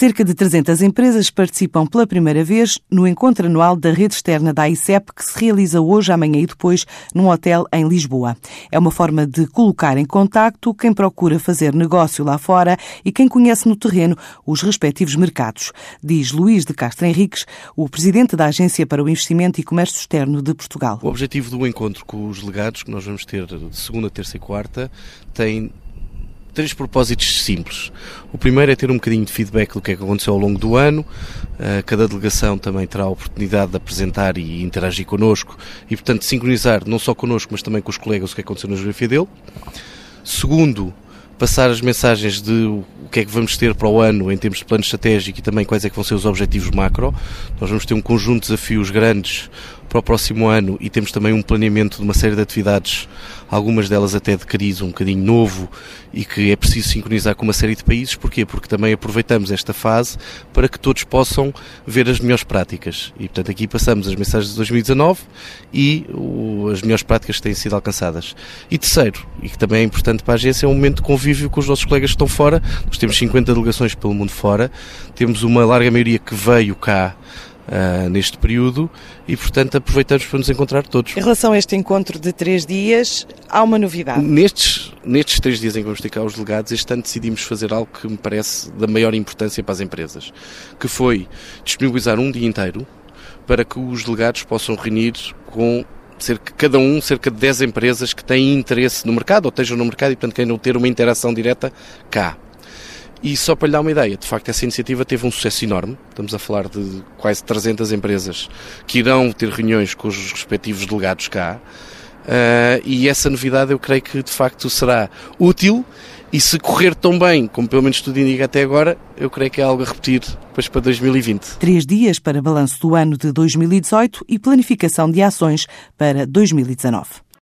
Cerca de 300 empresas participam pela primeira vez no encontro anual da rede externa da ICEP, que se realiza hoje, amanhã e depois num hotel em Lisboa. É uma forma de colocar em contacto quem procura fazer negócio lá fora e quem conhece no terreno os respectivos mercados, diz Luís de Castro Henriques, o presidente da Agência para o Investimento e Comércio Externo de Portugal. O objetivo do encontro com os legados, que nós vamos ter de segunda, terça e quarta, tem três propósitos simples. O primeiro é ter um bocadinho de feedback do que é que aconteceu ao longo do ano. Uh, cada delegação também terá a oportunidade de apresentar e interagir connosco e, portanto, sincronizar não só connosco, mas também com os colegas o que aconteceu na geografia dele. Segundo, passar as mensagens de o que é que vamos ter para o ano em termos de plano estratégico e também quais é que vão ser os objetivos macro. Nós vamos ter um conjunto de desafios grandes para o próximo ano e temos também um planeamento de uma série de atividades, algumas delas até de cariz um bocadinho novo e que é preciso sincronizar com uma série de países. Porquê? Porque também aproveitamos esta fase para que todos possam ver as melhores práticas. E, portanto, aqui passamos as mensagens de 2019 e o, as melhores práticas que têm sido alcançadas. E terceiro, e que também é importante para a agência, é um momento de convívio com os nossos colegas que estão fora. Nós temos 50 delegações pelo mundo fora, temos uma larga maioria que veio cá uh, neste período e, portanto, aproveitamos para nos encontrar todos. Em relação a este encontro de três dias, há uma novidade. Nestes, nestes três dias em que vamos ter cá os delegados, este ano decidimos fazer algo que me parece da maior importância para as empresas, que foi disponibilizar um dia inteiro para que os delegados possam reunir com cerca, cada um, cerca de 10 empresas que têm interesse no mercado, ou estejam no mercado e, portanto, queiram ter uma interação direta cá. E só para lhe dar uma ideia, de facto essa iniciativa teve um sucesso enorme. Estamos a falar de quase 300 empresas que irão ter reuniões com os respectivos delegados cá. Uh, e essa novidade eu creio que de facto será útil e se correr tão bem como pelo menos tudo indica até agora, eu creio que é algo a repetir depois para 2020. Três dias para balanço do ano de 2018 e planificação de ações para 2019.